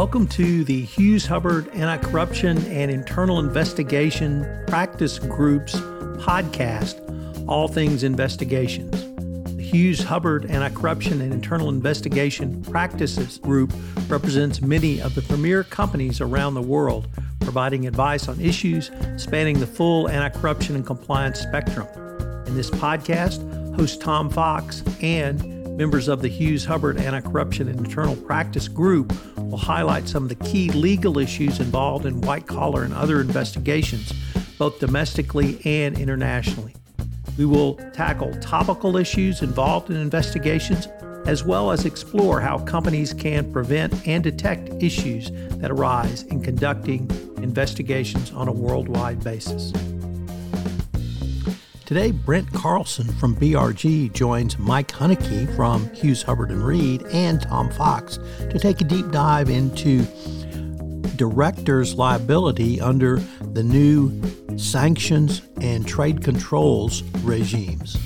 Welcome to the Hughes Hubbard Anti Corruption and Internal Investigation Practice Group's podcast, All Things Investigations. The Hughes Hubbard Anti Corruption and Internal Investigation Practices Group represents many of the premier companies around the world, providing advice on issues spanning the full anti corruption and compliance spectrum. In this podcast, host Tom Fox and Members of the Hughes Hubbard Anti Corruption and Internal Practice Group will highlight some of the key legal issues involved in white collar and other investigations, both domestically and internationally. We will tackle topical issues involved in investigations, as well as explore how companies can prevent and detect issues that arise in conducting investigations on a worldwide basis. Today, Brent Carlson from BRG joins Mike Huneke from Hughes Hubbard and Reed and Tom Fox to take a deep dive into directors' liability under the new sanctions and trade controls regimes.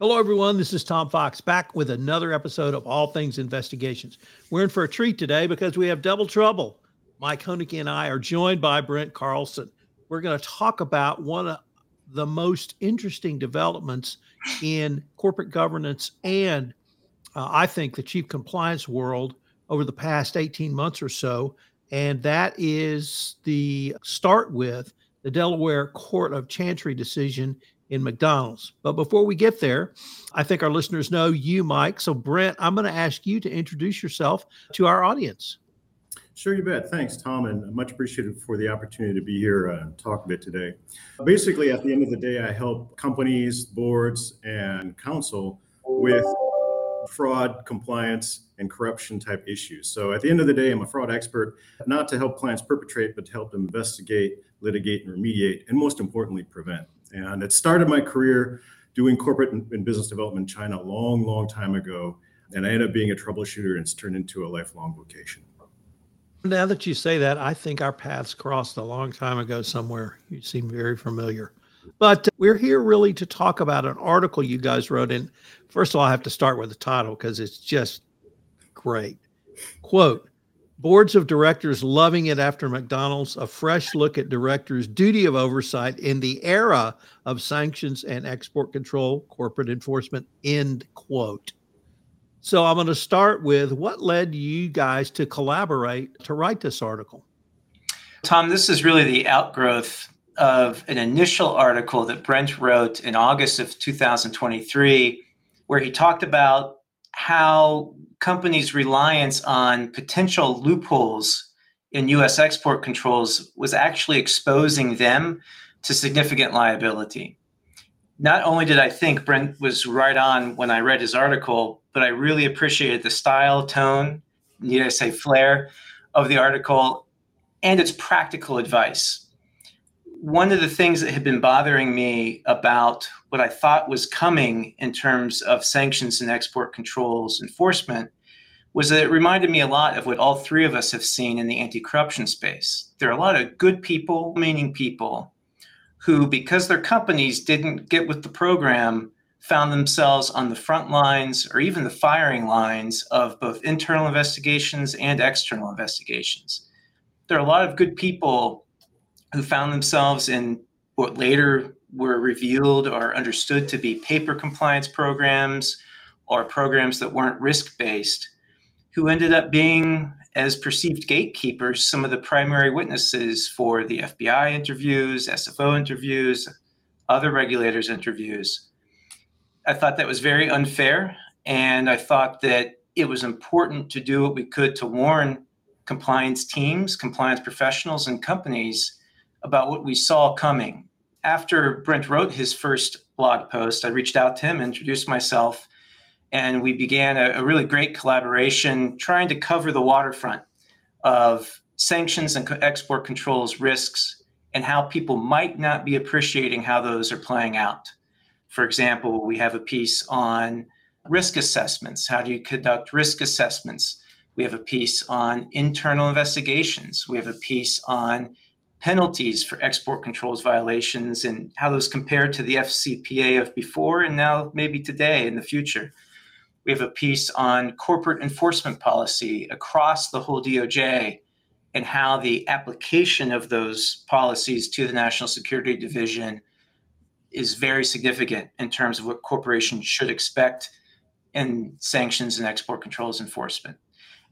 Hello, everyone. This is Tom Fox back with another episode of All Things Investigations. We're in for a treat today because we have double trouble. Mike Huneke and I are joined by Brent Carlson we're going to talk about one of the most interesting developments in corporate governance and uh, I think the chief compliance world over the past 18 months or so. And that is the start with the Delaware Court of Chancery decision in McDonald's. But before we get there, I think our listeners know you, Mike. So, Brent, I'm going to ask you to introduce yourself to our audience. Sure, you bet. Thanks, Tom, and much appreciated for the opportunity to be here uh, and talk a bit today. Basically, at the end of the day, I help companies, boards, and counsel with fraud, compliance, and corruption type issues. So at the end of the day, I'm a fraud expert, not to help clients perpetrate, but to help them investigate, litigate, and remediate, and most importantly, prevent. And it started my career doing corporate and business development in China a long, long time ago. And I ended up being a troubleshooter, and it's turned into a lifelong vocation. Now that you say that, I think our paths crossed a long time ago somewhere. You seem very familiar. But we're here really to talk about an article you guys wrote in. First of all, I have to start with the title because it's just great. Quote Boards of directors loving it after McDonald's, a fresh look at directors' duty of oversight in the era of sanctions and export control, corporate enforcement. End quote. So I'm going to start with what led you guys to collaborate to write this article? Tom, this is really the outgrowth of an initial article that Brent wrote in August of 2023, where he talked about how companies' reliance on potential loopholes in US export controls was actually exposing them to significant liability. Not only did I think Brent was right on when I read his article, but I really appreciated the style, tone, need I say flair of the article and its practical advice. One of the things that had been bothering me about what I thought was coming in terms of sanctions and export controls enforcement was that it reminded me a lot of what all three of us have seen in the anti corruption space. There are a lot of good people, meaning people, who, because their companies didn't get with the program, found themselves on the front lines or even the firing lines of both internal investigations and external investigations. There are a lot of good people who found themselves in what later were revealed or understood to be paper compliance programs or programs that weren't risk based, who ended up being, as perceived gatekeepers, some of the primary witnesses for the FBI interviews, SFO interviews, other regulators' interviews. I thought that was very unfair. And I thought that it was important to do what we could to warn compliance teams, compliance professionals, and companies about what we saw coming. After Brent wrote his first blog post, I reached out to him, introduced myself, and we began a, a really great collaboration trying to cover the waterfront of sanctions and export controls risks and how people might not be appreciating how those are playing out. For example, we have a piece on risk assessments. How do you conduct risk assessments? We have a piece on internal investigations. We have a piece on penalties for export controls violations and how those compare to the FCPA of before and now maybe today in the future. We have a piece on corporate enforcement policy across the whole DOJ and how the application of those policies to the National Security Division is very significant in terms of what corporations should expect in sanctions and export controls enforcement.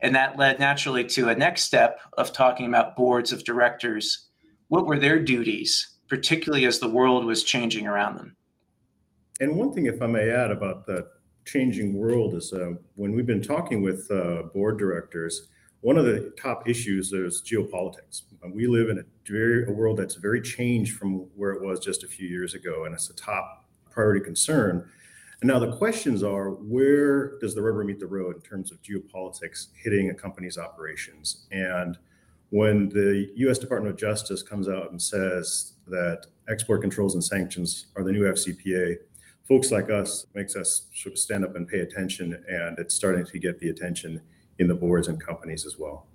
And that led naturally to a next step of talking about boards of directors. What were their duties, particularly as the world was changing around them? And one thing, if I may add, about the changing world is uh, when we've been talking with uh, board directors, one of the top issues is geopolitics. We live in a, very, a world that's very changed from where it was just a few years ago, and it's a top priority concern. And now the questions are where does the rubber meet the road in terms of geopolitics hitting a company's operations? And when the US Department of Justice comes out and says that export controls and sanctions are the new FCPA, folks like us makes us stand up and pay attention and it's starting to get the attention in the boards and companies as well.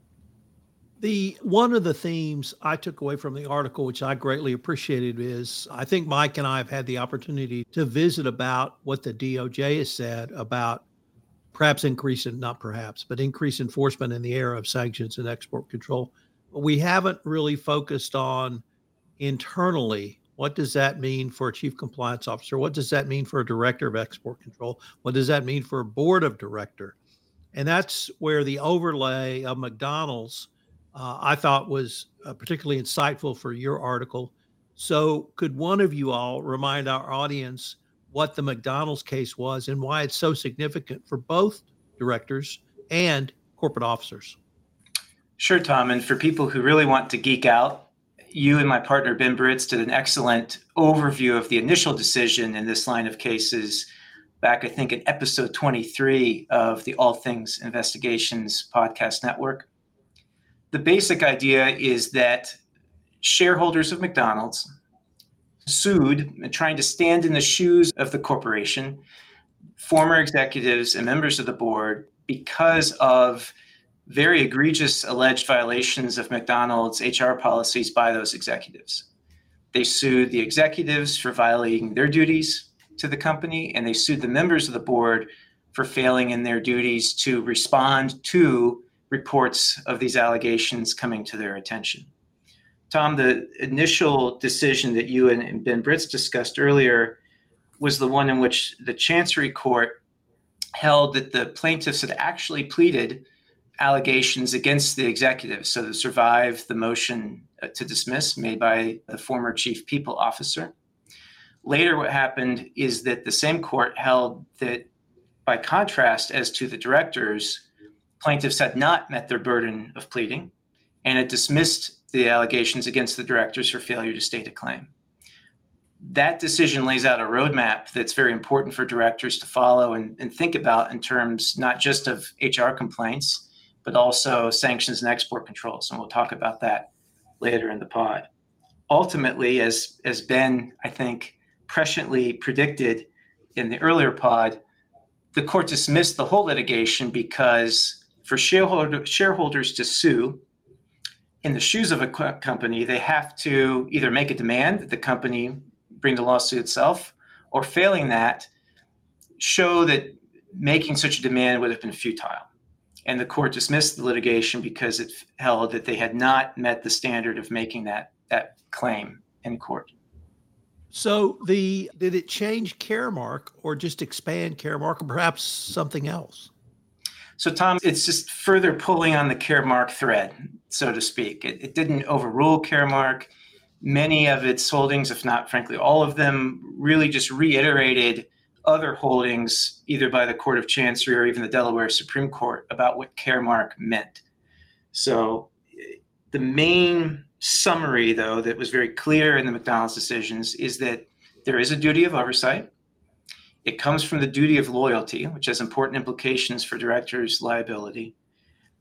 The one of the themes I took away from the article, which I greatly appreciated, is I think Mike and I have had the opportunity to visit about what the DOJ has said about perhaps increase in not perhaps, but increase enforcement in the area of sanctions and export control. We haven't really focused on internally what does that mean for a chief compliance officer? What does that mean for a director of export control? What does that mean for a board of director? And that's where the overlay of McDonald's, uh, I thought, was uh, particularly insightful for your article. So, could one of you all remind our audience what the McDonald's case was and why it's so significant for both directors and corporate officers? Sure, Tom. And for people who really want to geek out, you and my partner Ben Britz did an excellent overview of the initial decision in this line of cases back, I think, in episode 23 of the All Things Investigations podcast network. The basic idea is that shareholders of McDonald's sued, trying to stand in the shoes of the corporation, former executives and members of the board, because of very egregious alleged violations of McDonald's HR policies by those executives. They sued the executives for violating their duties to the company and they sued the members of the board for failing in their duties to respond to reports of these allegations coming to their attention. Tom, the initial decision that you and Ben Britz discussed earlier was the one in which the Chancery Court held that the plaintiffs had actually pleaded allegations against the executives, so to survive the motion uh, to dismiss made by the former chief people officer. Later, what happened is that the same court held that, by contrast, as to the directors, plaintiffs had not met their burden of pleading, and it dismissed the allegations against the directors for failure to state a claim. That decision lays out a roadmap that's very important for directors to follow and, and think about in terms not just of HR complaints, but also sanctions and export controls. And we'll talk about that later in the pod. Ultimately, as, as Ben, I think, presciently predicted in the earlier pod, the court dismissed the whole litigation because for shareholder, shareholders to sue in the shoes of a company, they have to either make a demand that the company bring the lawsuit itself, or failing that, show that making such a demand would have been futile. And the court dismissed the litigation because it held that they had not met the standard of making that, that claim in court. So the did it change Caremark or just expand Caremark or perhaps something else? So Tom, it's just further pulling on the Caremark thread, so to speak. It, it didn't overrule Caremark. Many of its holdings, if not frankly all of them, really just reiterated other holdings, either by the Court of Chancery or even the Delaware Supreme Court, about what Caremark meant. So the main summary, though, that was very clear in the McDonald's decisions is that there is a duty of oversight. It comes from the duty of loyalty, which has important implications for directors' liability.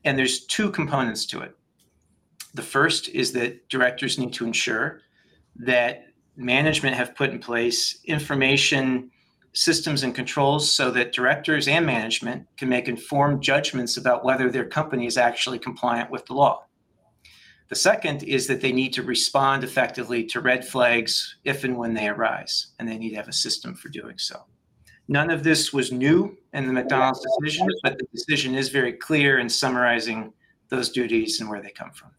And there's two components to it. The first is that directors need to ensure that management have put in place information systems and controls so that directors and management can make informed judgments about whether their company is actually compliant with the law. The second is that they need to respond effectively to red flags if and when they arise, and they need to have a system for doing so. None of this was new in the McDonald's decision, but the decision is very clear in summarizing those duties and where they come from.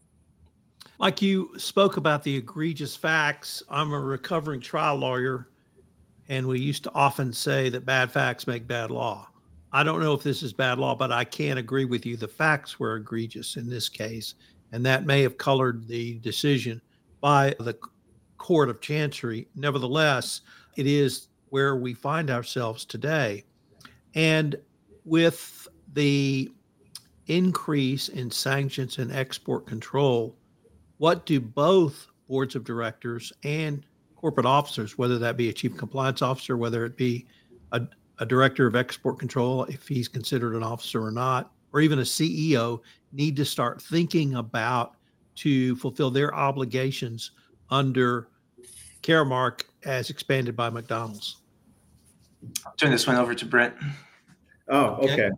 Like you spoke about the egregious facts, I'm a recovering trial lawyer, and we used to often say that bad facts make bad law. I don't know if this is bad law, but I can't agree with you. The facts were egregious in this case, and that may have colored the decision by the Court of Chancery. Nevertheless, it is where we find ourselves today. And with the increase in sanctions and export control, what do both boards of directors and corporate officers, whether that be a chief compliance officer, whether it be a, a director of export control, if he's considered an officer or not, or even a CEO, need to start thinking about to fulfill their obligations under Caremark as expanded by McDonald's? I'll turn this one over to Brent. Oh, okay.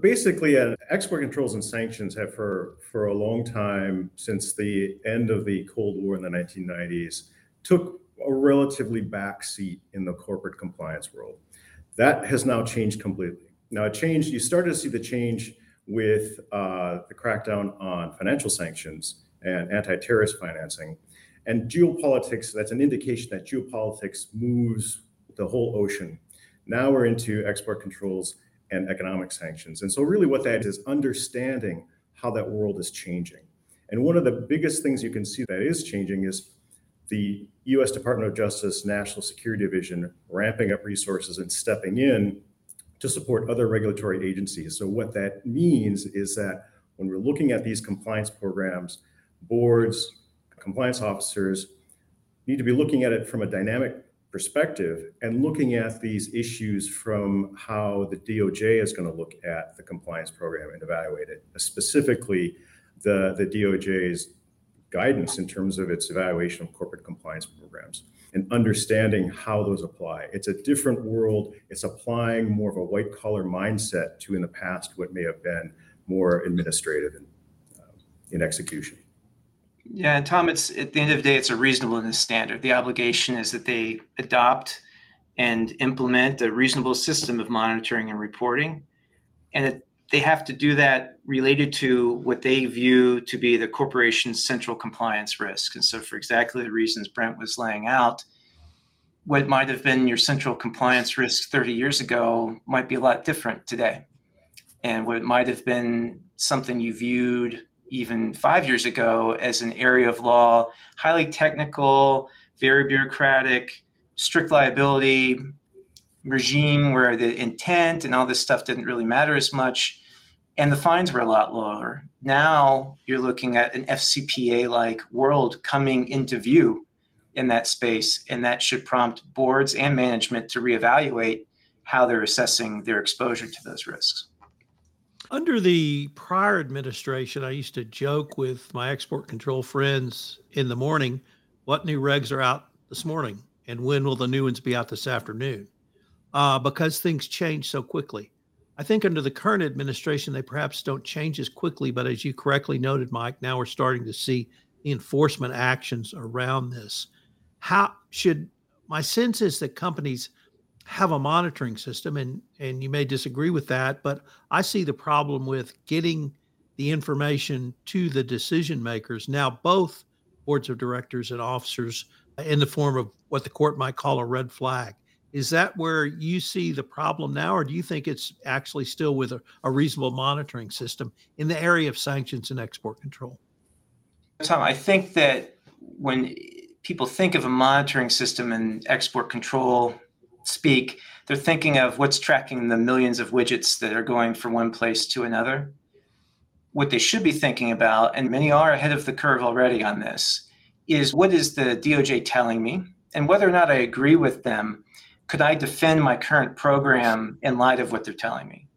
Basically, uh, export controls and sanctions have for for a long time since the end of the Cold War in the 1990s took a relatively back seat in the corporate compliance world. That has now changed completely. Now, it changed. You started to see the change with uh, the crackdown on financial sanctions and anti-terrorist financing, and geopolitics. That's an indication that geopolitics moves the whole ocean. Now we're into export controls and economic sanctions. And so, really, what that is understanding how that world is changing. And one of the biggest things you can see that is changing is the US Department of Justice National Security Division ramping up resources and stepping in to support other regulatory agencies. So, what that means is that when we're looking at these compliance programs, boards, compliance officers need to be looking at it from a dynamic perspective and looking at these issues from how the DOJ is going to look at the compliance program and evaluate it, specifically the, the DOJ's guidance in terms of its evaluation of corporate compliance programs and understanding how those apply. It's a different world. It's applying more of a white collar mindset to in the past what may have been more administrative in, uh, in execution. Yeah, Tom, it's at the end of the day, it's a reasonableness standard. The obligation is that they adopt and implement a reasonable system of monitoring and reporting. And it, they have to do that related to what they view to be the corporation's central compliance risk. And so, for exactly the reasons Brent was laying out, what might have been your central compliance risk 30 years ago might be a lot different today. And what might have been something you viewed even five years ago as an area of law, highly technical, very bureaucratic, strict liability regime where the intent and all this stuff didn't really matter as much. And the fines were a lot lower. Now you're looking at an FCPA like world coming into view in that space. And that should prompt boards and management to reevaluate how they're assessing their exposure to those risks. Under the prior administration, I used to joke with my export control friends in the morning, what new regs are out this morning? And when will the new ones be out this afternoon? Uh, because things change so quickly. I think under the current administration, they perhaps don't change as quickly, but as you correctly noted, Mike, now we're starting to see enforcement actions around this. How should my sense is that companies have a monitoring system and and you may disagree with that but i see the problem with getting the information to the decision makers now both boards of directors and officers in the form of what the court might call a red flag is that where you see the problem now or do you think it's actually still with a, a reasonable monitoring system in the area of sanctions and export control tom i think that when people think of a monitoring system and export control speak, they're thinking of what's tracking the millions of widgets that are going from one place to another. What they should be thinking about, and many are ahead of the curve already on this, is what is the DOJ telling me? And whether or not I agree with them, could I defend my current program in light of what they're telling me?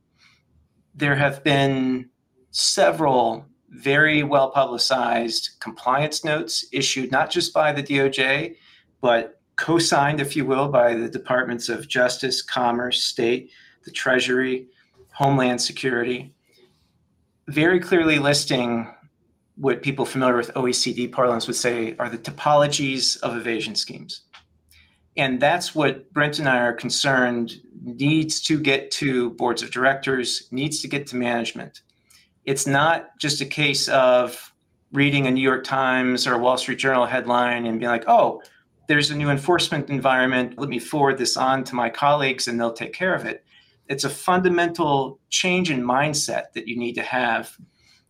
There have been several very well publicized compliance notes issued not just by the DOJ, but co signed, if you will, by the Departments of Justice, Commerce, State, the Treasury, Homeland Security, very clearly listing what people familiar with OECD parlance would say are the typologies of evasion schemes. And that's what Brent and I are concerned needs to get to boards of directors, needs to get to management. It's not just a case of reading a New York Times or a Wall Street Journal headline and being like, oh, there's a new enforcement environment. Let me forward this on to my colleagues and they'll take care of it. It's a fundamental change in mindset that you need to have.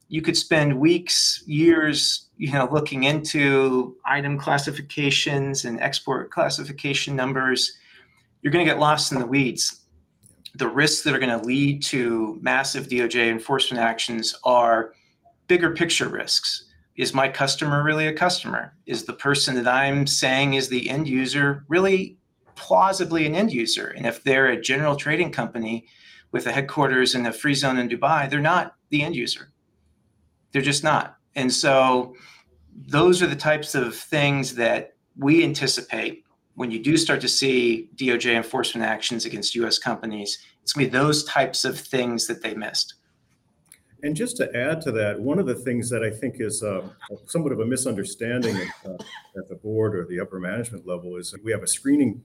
You could spend weeks, years, you know, looking into item classifications and export classification numbers. You're going to get lost in the weeds. The risks that are going to lead to massive DOJ enforcement actions are bigger picture risks is my customer really a customer? Is the person that I'm saying is the end user really plausibly an end user? And if they're a general trading company with a headquarters in a free zone in Dubai, they're not the end user. They're just not. And so those are the types of things that we anticipate when you do start to see DOJ enforcement actions against US companies. It's going to be those types of things that they missed. And just to add to that, one of the things that I think is uh, somewhat of a misunderstanding at, uh, at the board or the upper management level is we have a screening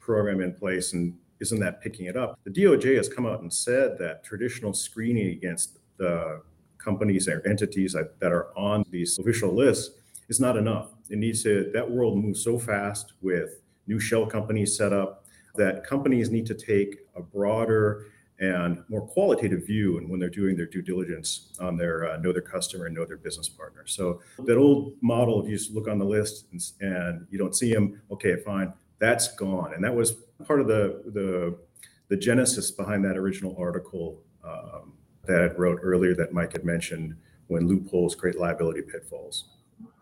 program in place, and isn't that picking it up? The DOJ has come out and said that traditional screening against the companies or entities that, that are on these official lists is not enough. It needs to, that world moves so fast with new shell companies set up that companies need to take a broader and more qualitative view and when they're doing their due diligence on their uh, know their customer and know their business partner so that old model of you just look on the list and, and, you don't see them okay fine that's gone and that was part of the the the genesis behind that original article um, that I wrote earlier that mike had mentioned when loopholes create liability pitfalls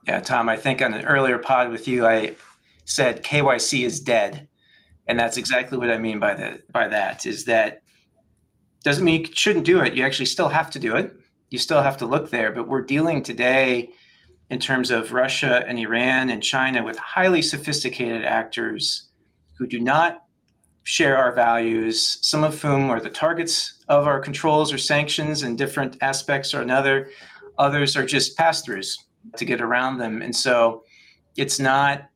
yeah tom i think on an earlier pod with you i said kyc is dead and that's exactly what i mean by the by that is that doesn't mean you shouldn't do it. You actually still have to do it. You still have to look there. But we're dealing today in terms of Russia and Iran and China with highly sophisticated actors who do not share our values, some of whom are the targets of our controls or sanctions in different aspects or another. Others are just pass throughs to get around them. And so it's not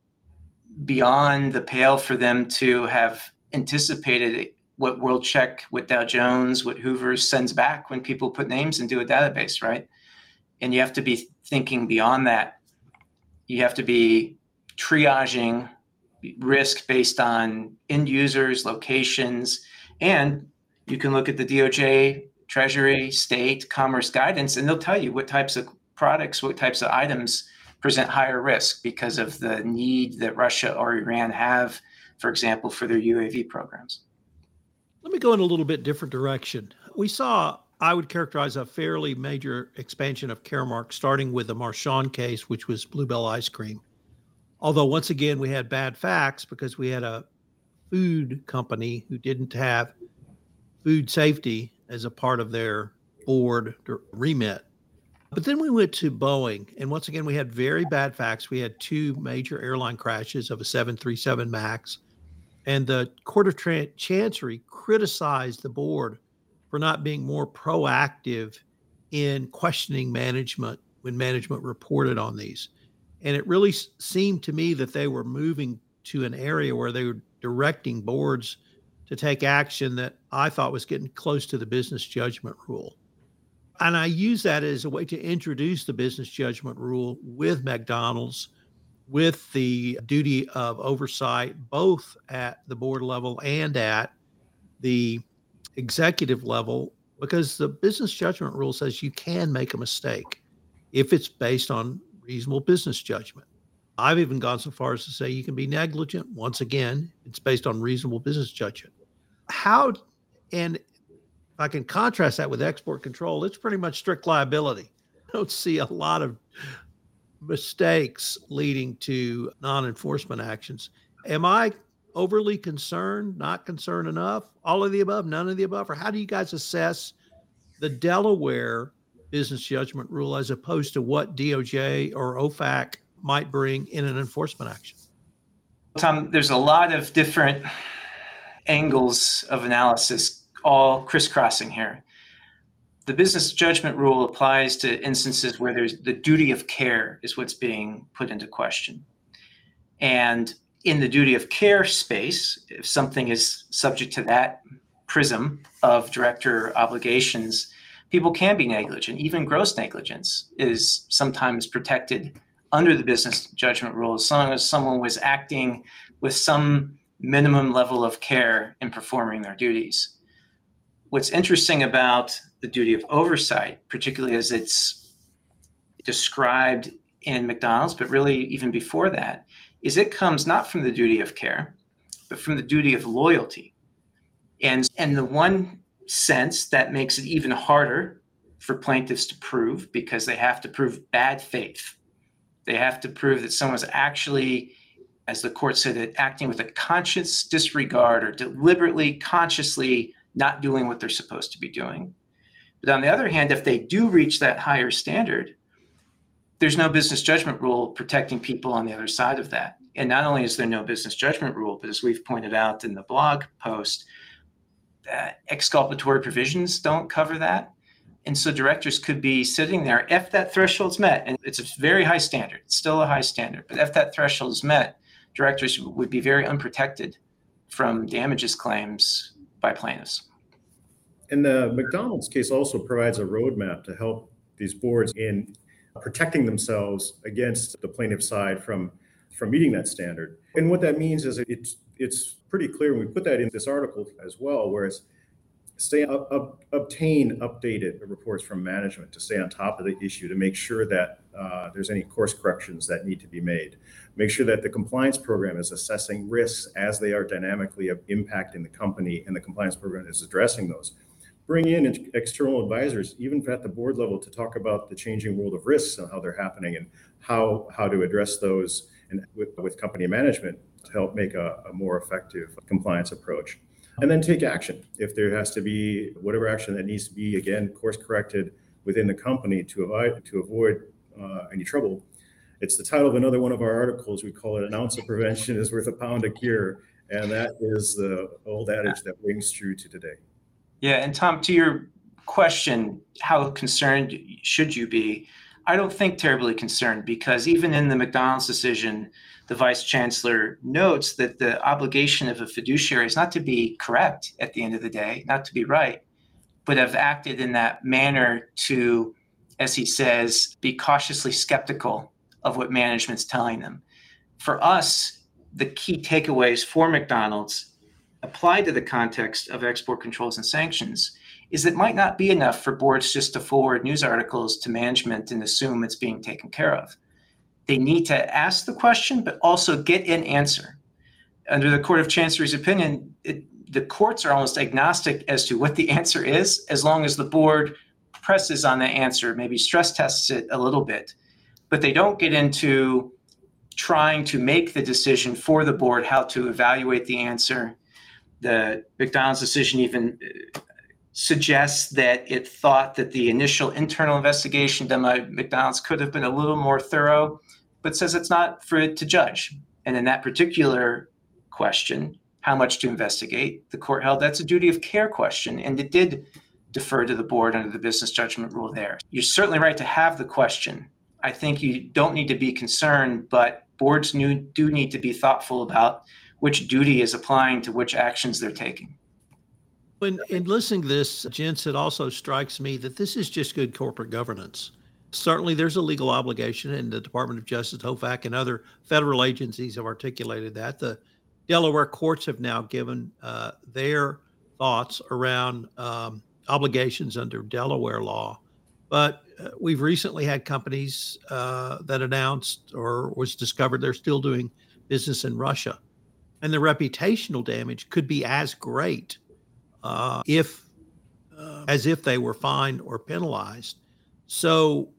beyond the pale for them to have anticipated what World-Check, what Dow Jones, what Hoover sends back when people put names into a database, right? And you have to be thinking beyond that. You have to be triaging risk based on end users, locations, and you can look at the DOJ, Treasury, State, Commerce guidance, and they'll tell you what types of products, what types of items present higher risk because of the need that Russia or Iran have, for example, for their UAV programs. Let me go in a little bit different direction. We saw, I would characterize a fairly major expansion of Caremark, starting with the Marchand case, which was Blue Bell ice cream. Although, once again, we had bad facts because we had a food company who didn't have food safety as a part of their board remit. But then we went to Boeing, and once again, we had very bad facts. We had two major airline crashes of a 737 MAX and the Court of Chancery criticized the board for not being more proactive in questioning management when management reported on these. And it really seemed to me that they were moving to an area where they were directing boards to take action that I thought was getting close to the business judgment rule. And I use that as a way to introduce the business judgment rule with McDonald's with the duty of oversight, both at the board level and at the executive level, because the business judgment rule says you can make a mistake if it's based on reasonable business judgment. I've even gone so far as to say you can be negligent. Once again, it's based on reasonable business judgment. How, and I can contrast that with export control, it's pretty much strict liability. I don't see a lot of mistakes leading to non enforcement actions. Am I overly concerned, not concerned enough? All of the above, none of the above? Or how do you guys assess the Delaware business judgment rule as opposed to what DOJ or OFAC might bring in an enforcement action? Tom, there's a lot of different angles of analysis all crisscrossing here the business judgment rule applies to instances where there's the duty of care is what's being put into question. And in the duty of care space, if something is subject to that prism of director obligations, people can be negligent. Even gross negligence is sometimes protected under the business judgment rules, as long as someone was acting with some minimum level of care in performing their duties. What's interesting about the duty of oversight, particularly as it's described in McDonald's, but really even before that, is it comes not from the duty of care, but from the duty of loyalty. And, and the one sense that makes it even harder for plaintiffs to prove because they have to prove bad faith. They have to prove that someone's actually, as the court said, it acting with a conscious disregard or deliberately, consciously not doing what they're supposed to be doing. But on the other hand, if they do reach that higher standard, there's no business judgment rule protecting people on the other side of that. And not only is there no business judgment rule, but as we've pointed out in the blog post, uh, exculpatory provisions don't cover that. And so directors could be sitting there if that threshold's met, and it's a very high standard, it's still a high standard, but if that threshold is met, directors would be very unprotected from damages claims by plaintiffs. And the McDonald's case also provides a roadmap to help these boards in protecting themselves against the plaintiff side from from meeting that standard. And what that means is it's it's pretty clear, and we put that in this article as well, whereas stay up, up, obtain updated reports from management to stay on top of the issue to make sure that uh, there's any course corrections that need to be made. Make sure that the compliance program is assessing risks as they are dynamically impacting the company and the compliance program is addressing those. Bring in external advisors, even at the board level, to talk about the changing world of risks and how they're happening and how how to address those and with, with company management to help make a, a more effective compliance approach. And then take action if there has to be whatever action that needs to be again course corrected within the company to avoid to avoid uh, any trouble. It's the title of another one of our articles. We call it "An ounce of prevention is worth a pound of cure," and that is the old adage that rings true to today. Yeah, and Tom, to your question, how concerned should you be? I don't think terribly concerned because even in the McDonald's decision, the vice chancellor notes that the obligation of a fiduciary is not to be correct at the end of the day, not to be right, but have acted in that manner to, as he says, be cautiously skeptical of what management's telling them. For us, the key takeaways for McDonald's applied to the context of export controls and sanctions is it might not be enough for boards just to forward news articles to management and assume it's being taken care of. They need to ask the question, but also get an answer. Under the Court of Chancery's opinion, it, the courts are almost agnostic as to what the answer is, as long as the board presses on the answer, maybe stress tests it a little bit. But they don't get into trying to make the decision for the board how to evaluate the answer the McDonald's decision even suggests that it thought that the initial internal investigation done by McDonald's could have been a little more thorough, but says it's not for it to judge. And in that particular question, how much to investigate, the court held that's a duty of care question, and it did defer to the board under the business judgment rule there. You're certainly right to have the question. I think you don't need to be concerned, but boards do need to be thoughtful about which duty is applying to which actions they're taking. When in listening to this, gents, it also strikes me that this is just good corporate governance. Certainly, there's a legal obligation, and the Department of Justice, OFAC, and other federal agencies have articulated that. The Delaware courts have now given uh, their thoughts around um, obligations under Delaware law. But uh, we've recently had companies uh, that announced or was discovered they're still doing business in Russia and the reputational damage could be as great uh, if uh, as if they were fined or penalized. So,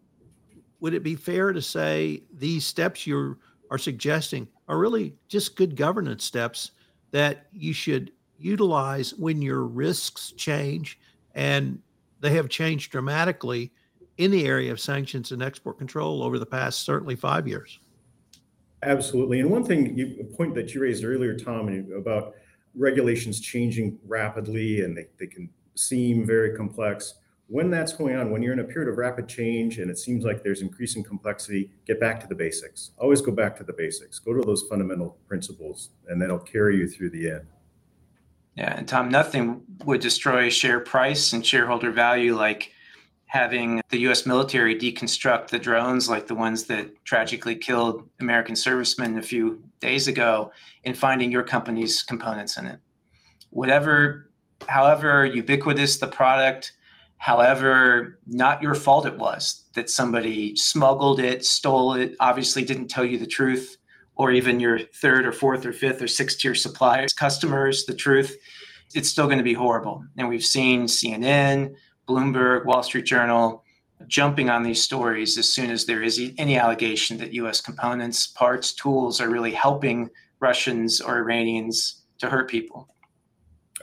would it be fair to say these steps you are suggesting are really just good governance steps that you should utilize when your risks change and they have changed dramatically in the area of sanctions and export control over the past certainly five years? Absolutely. And one thing, you, a point that you raised earlier, Tom, about regulations changing rapidly and they, they can seem very complex. when that's going on, when you're in a period of rapid change and it seems like there's increasing complexity, get back to the basics. Always go back to the basics. Go to those fundamental principles, and that'll carry you through the end. Yeah, and Tom, nothing would destroy share price and shareholder value like having the US military deconstruct the drones like the ones that tragically killed American servicemen a few days ago and finding your company's components in it. Whatever, however ubiquitous the product, however not your fault it was that somebody smuggled it, stole it, obviously didn't tell you the truth, or even your third or fourth or fifth or sixth tier suppliers, customers, the truth, it's still going to be horrible. And we've seen CNN, Bloomberg, Wall Street Journal jumping on these stories as soon as there is any allegation that US components, parts, tools are really helping Russians or Iranians to hurt people.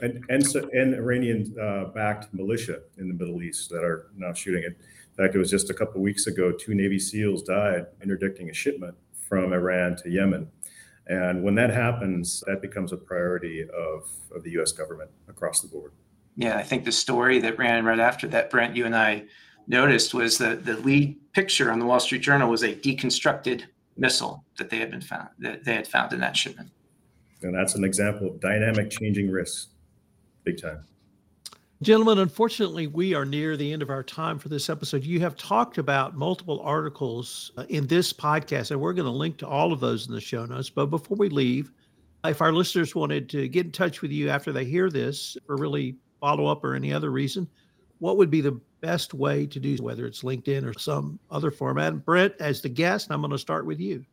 And and, so, and Iranian uh, backed militia in the Middle East that are now shooting it. In fact, it was just a couple weeks ago, two Navy SEALs died interdicting a shipment from Iran to Yemen. And when that happens, that becomes a priority of, of the US government across the board. Yeah, I think the story that ran right after that, Brent, you and I noticed was that the lead picture on the Wall Street Journal was a deconstructed missile that they had been found that they had found in that shipment. And that's an example of dynamic changing risks, big time. Gentlemen, unfortunately, we are near the end of our time for this episode. You have talked about multiple articles uh, in this podcast, and we're going to link to all of those in the show notes. But before we leave, if our listeners wanted to get in touch with you after they hear this or really follow up or any other reason, what would be the best way to do, whether it's LinkedIn or some other format? Brent, as the guest, I'm going to start with you.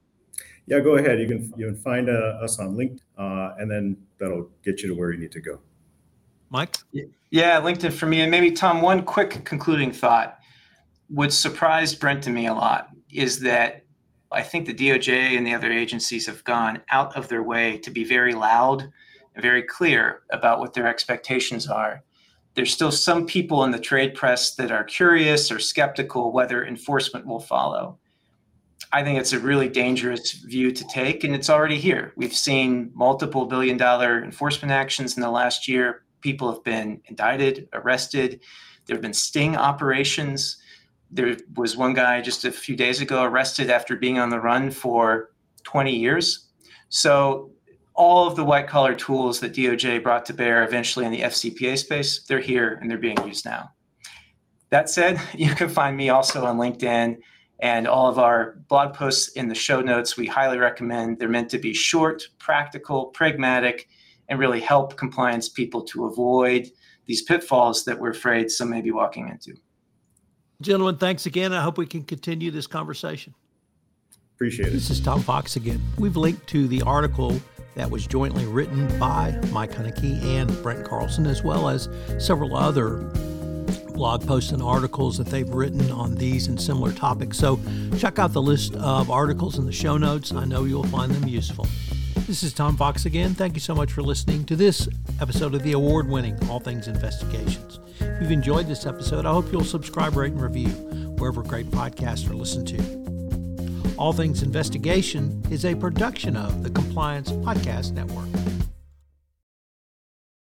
Yeah, go ahead. You can you can find uh, us on LinkedIn, uh, and then that'll get you to where you need to go. Mike? Yeah, LinkedIn for me. And maybe, Tom, one quick concluding thought. What surprised Brent to me a lot is that I think the DOJ and the other agencies have gone out of their way to be very loud very clear about what their expectations are. There's still some people in the trade press that are curious or skeptical whether enforcement will follow. I think it's a really dangerous view to take, and it's already here. We've seen multiple billion dollar enforcement actions in the last year people have been indicted, arrested. There have been sting operations. There was one guy just a few days ago arrested after being on the run for 20 years. So, all of the white collar tools that DOJ brought to bear eventually in the FCPA space, they're here and they're being used now. That said, you can find me also on LinkedIn and all of our blog posts in the show notes. We highly recommend. They're meant to be short, practical, pragmatic, and really help compliance people to avoid these pitfalls that we're afraid some may be walking into. Gentlemen, thanks again. I hope we can continue this conversation. Appreciate it. This is Tom Fox again. We've linked to the article that was jointly written by Mike Huneke and Brent Carlson, as well as several other blog posts and articles that they've written on these and similar topics. So check out the list of articles in the show notes. I know you'll find them useful. This is Tom Fox again. Thank you so much for listening to this episode of the award winning All Things Investigations. If you've enjoyed this episode, I hope you'll subscribe, rate, and review wherever great podcasts are listened to. All Things Investigation is a production of the Compliance Podcast Network.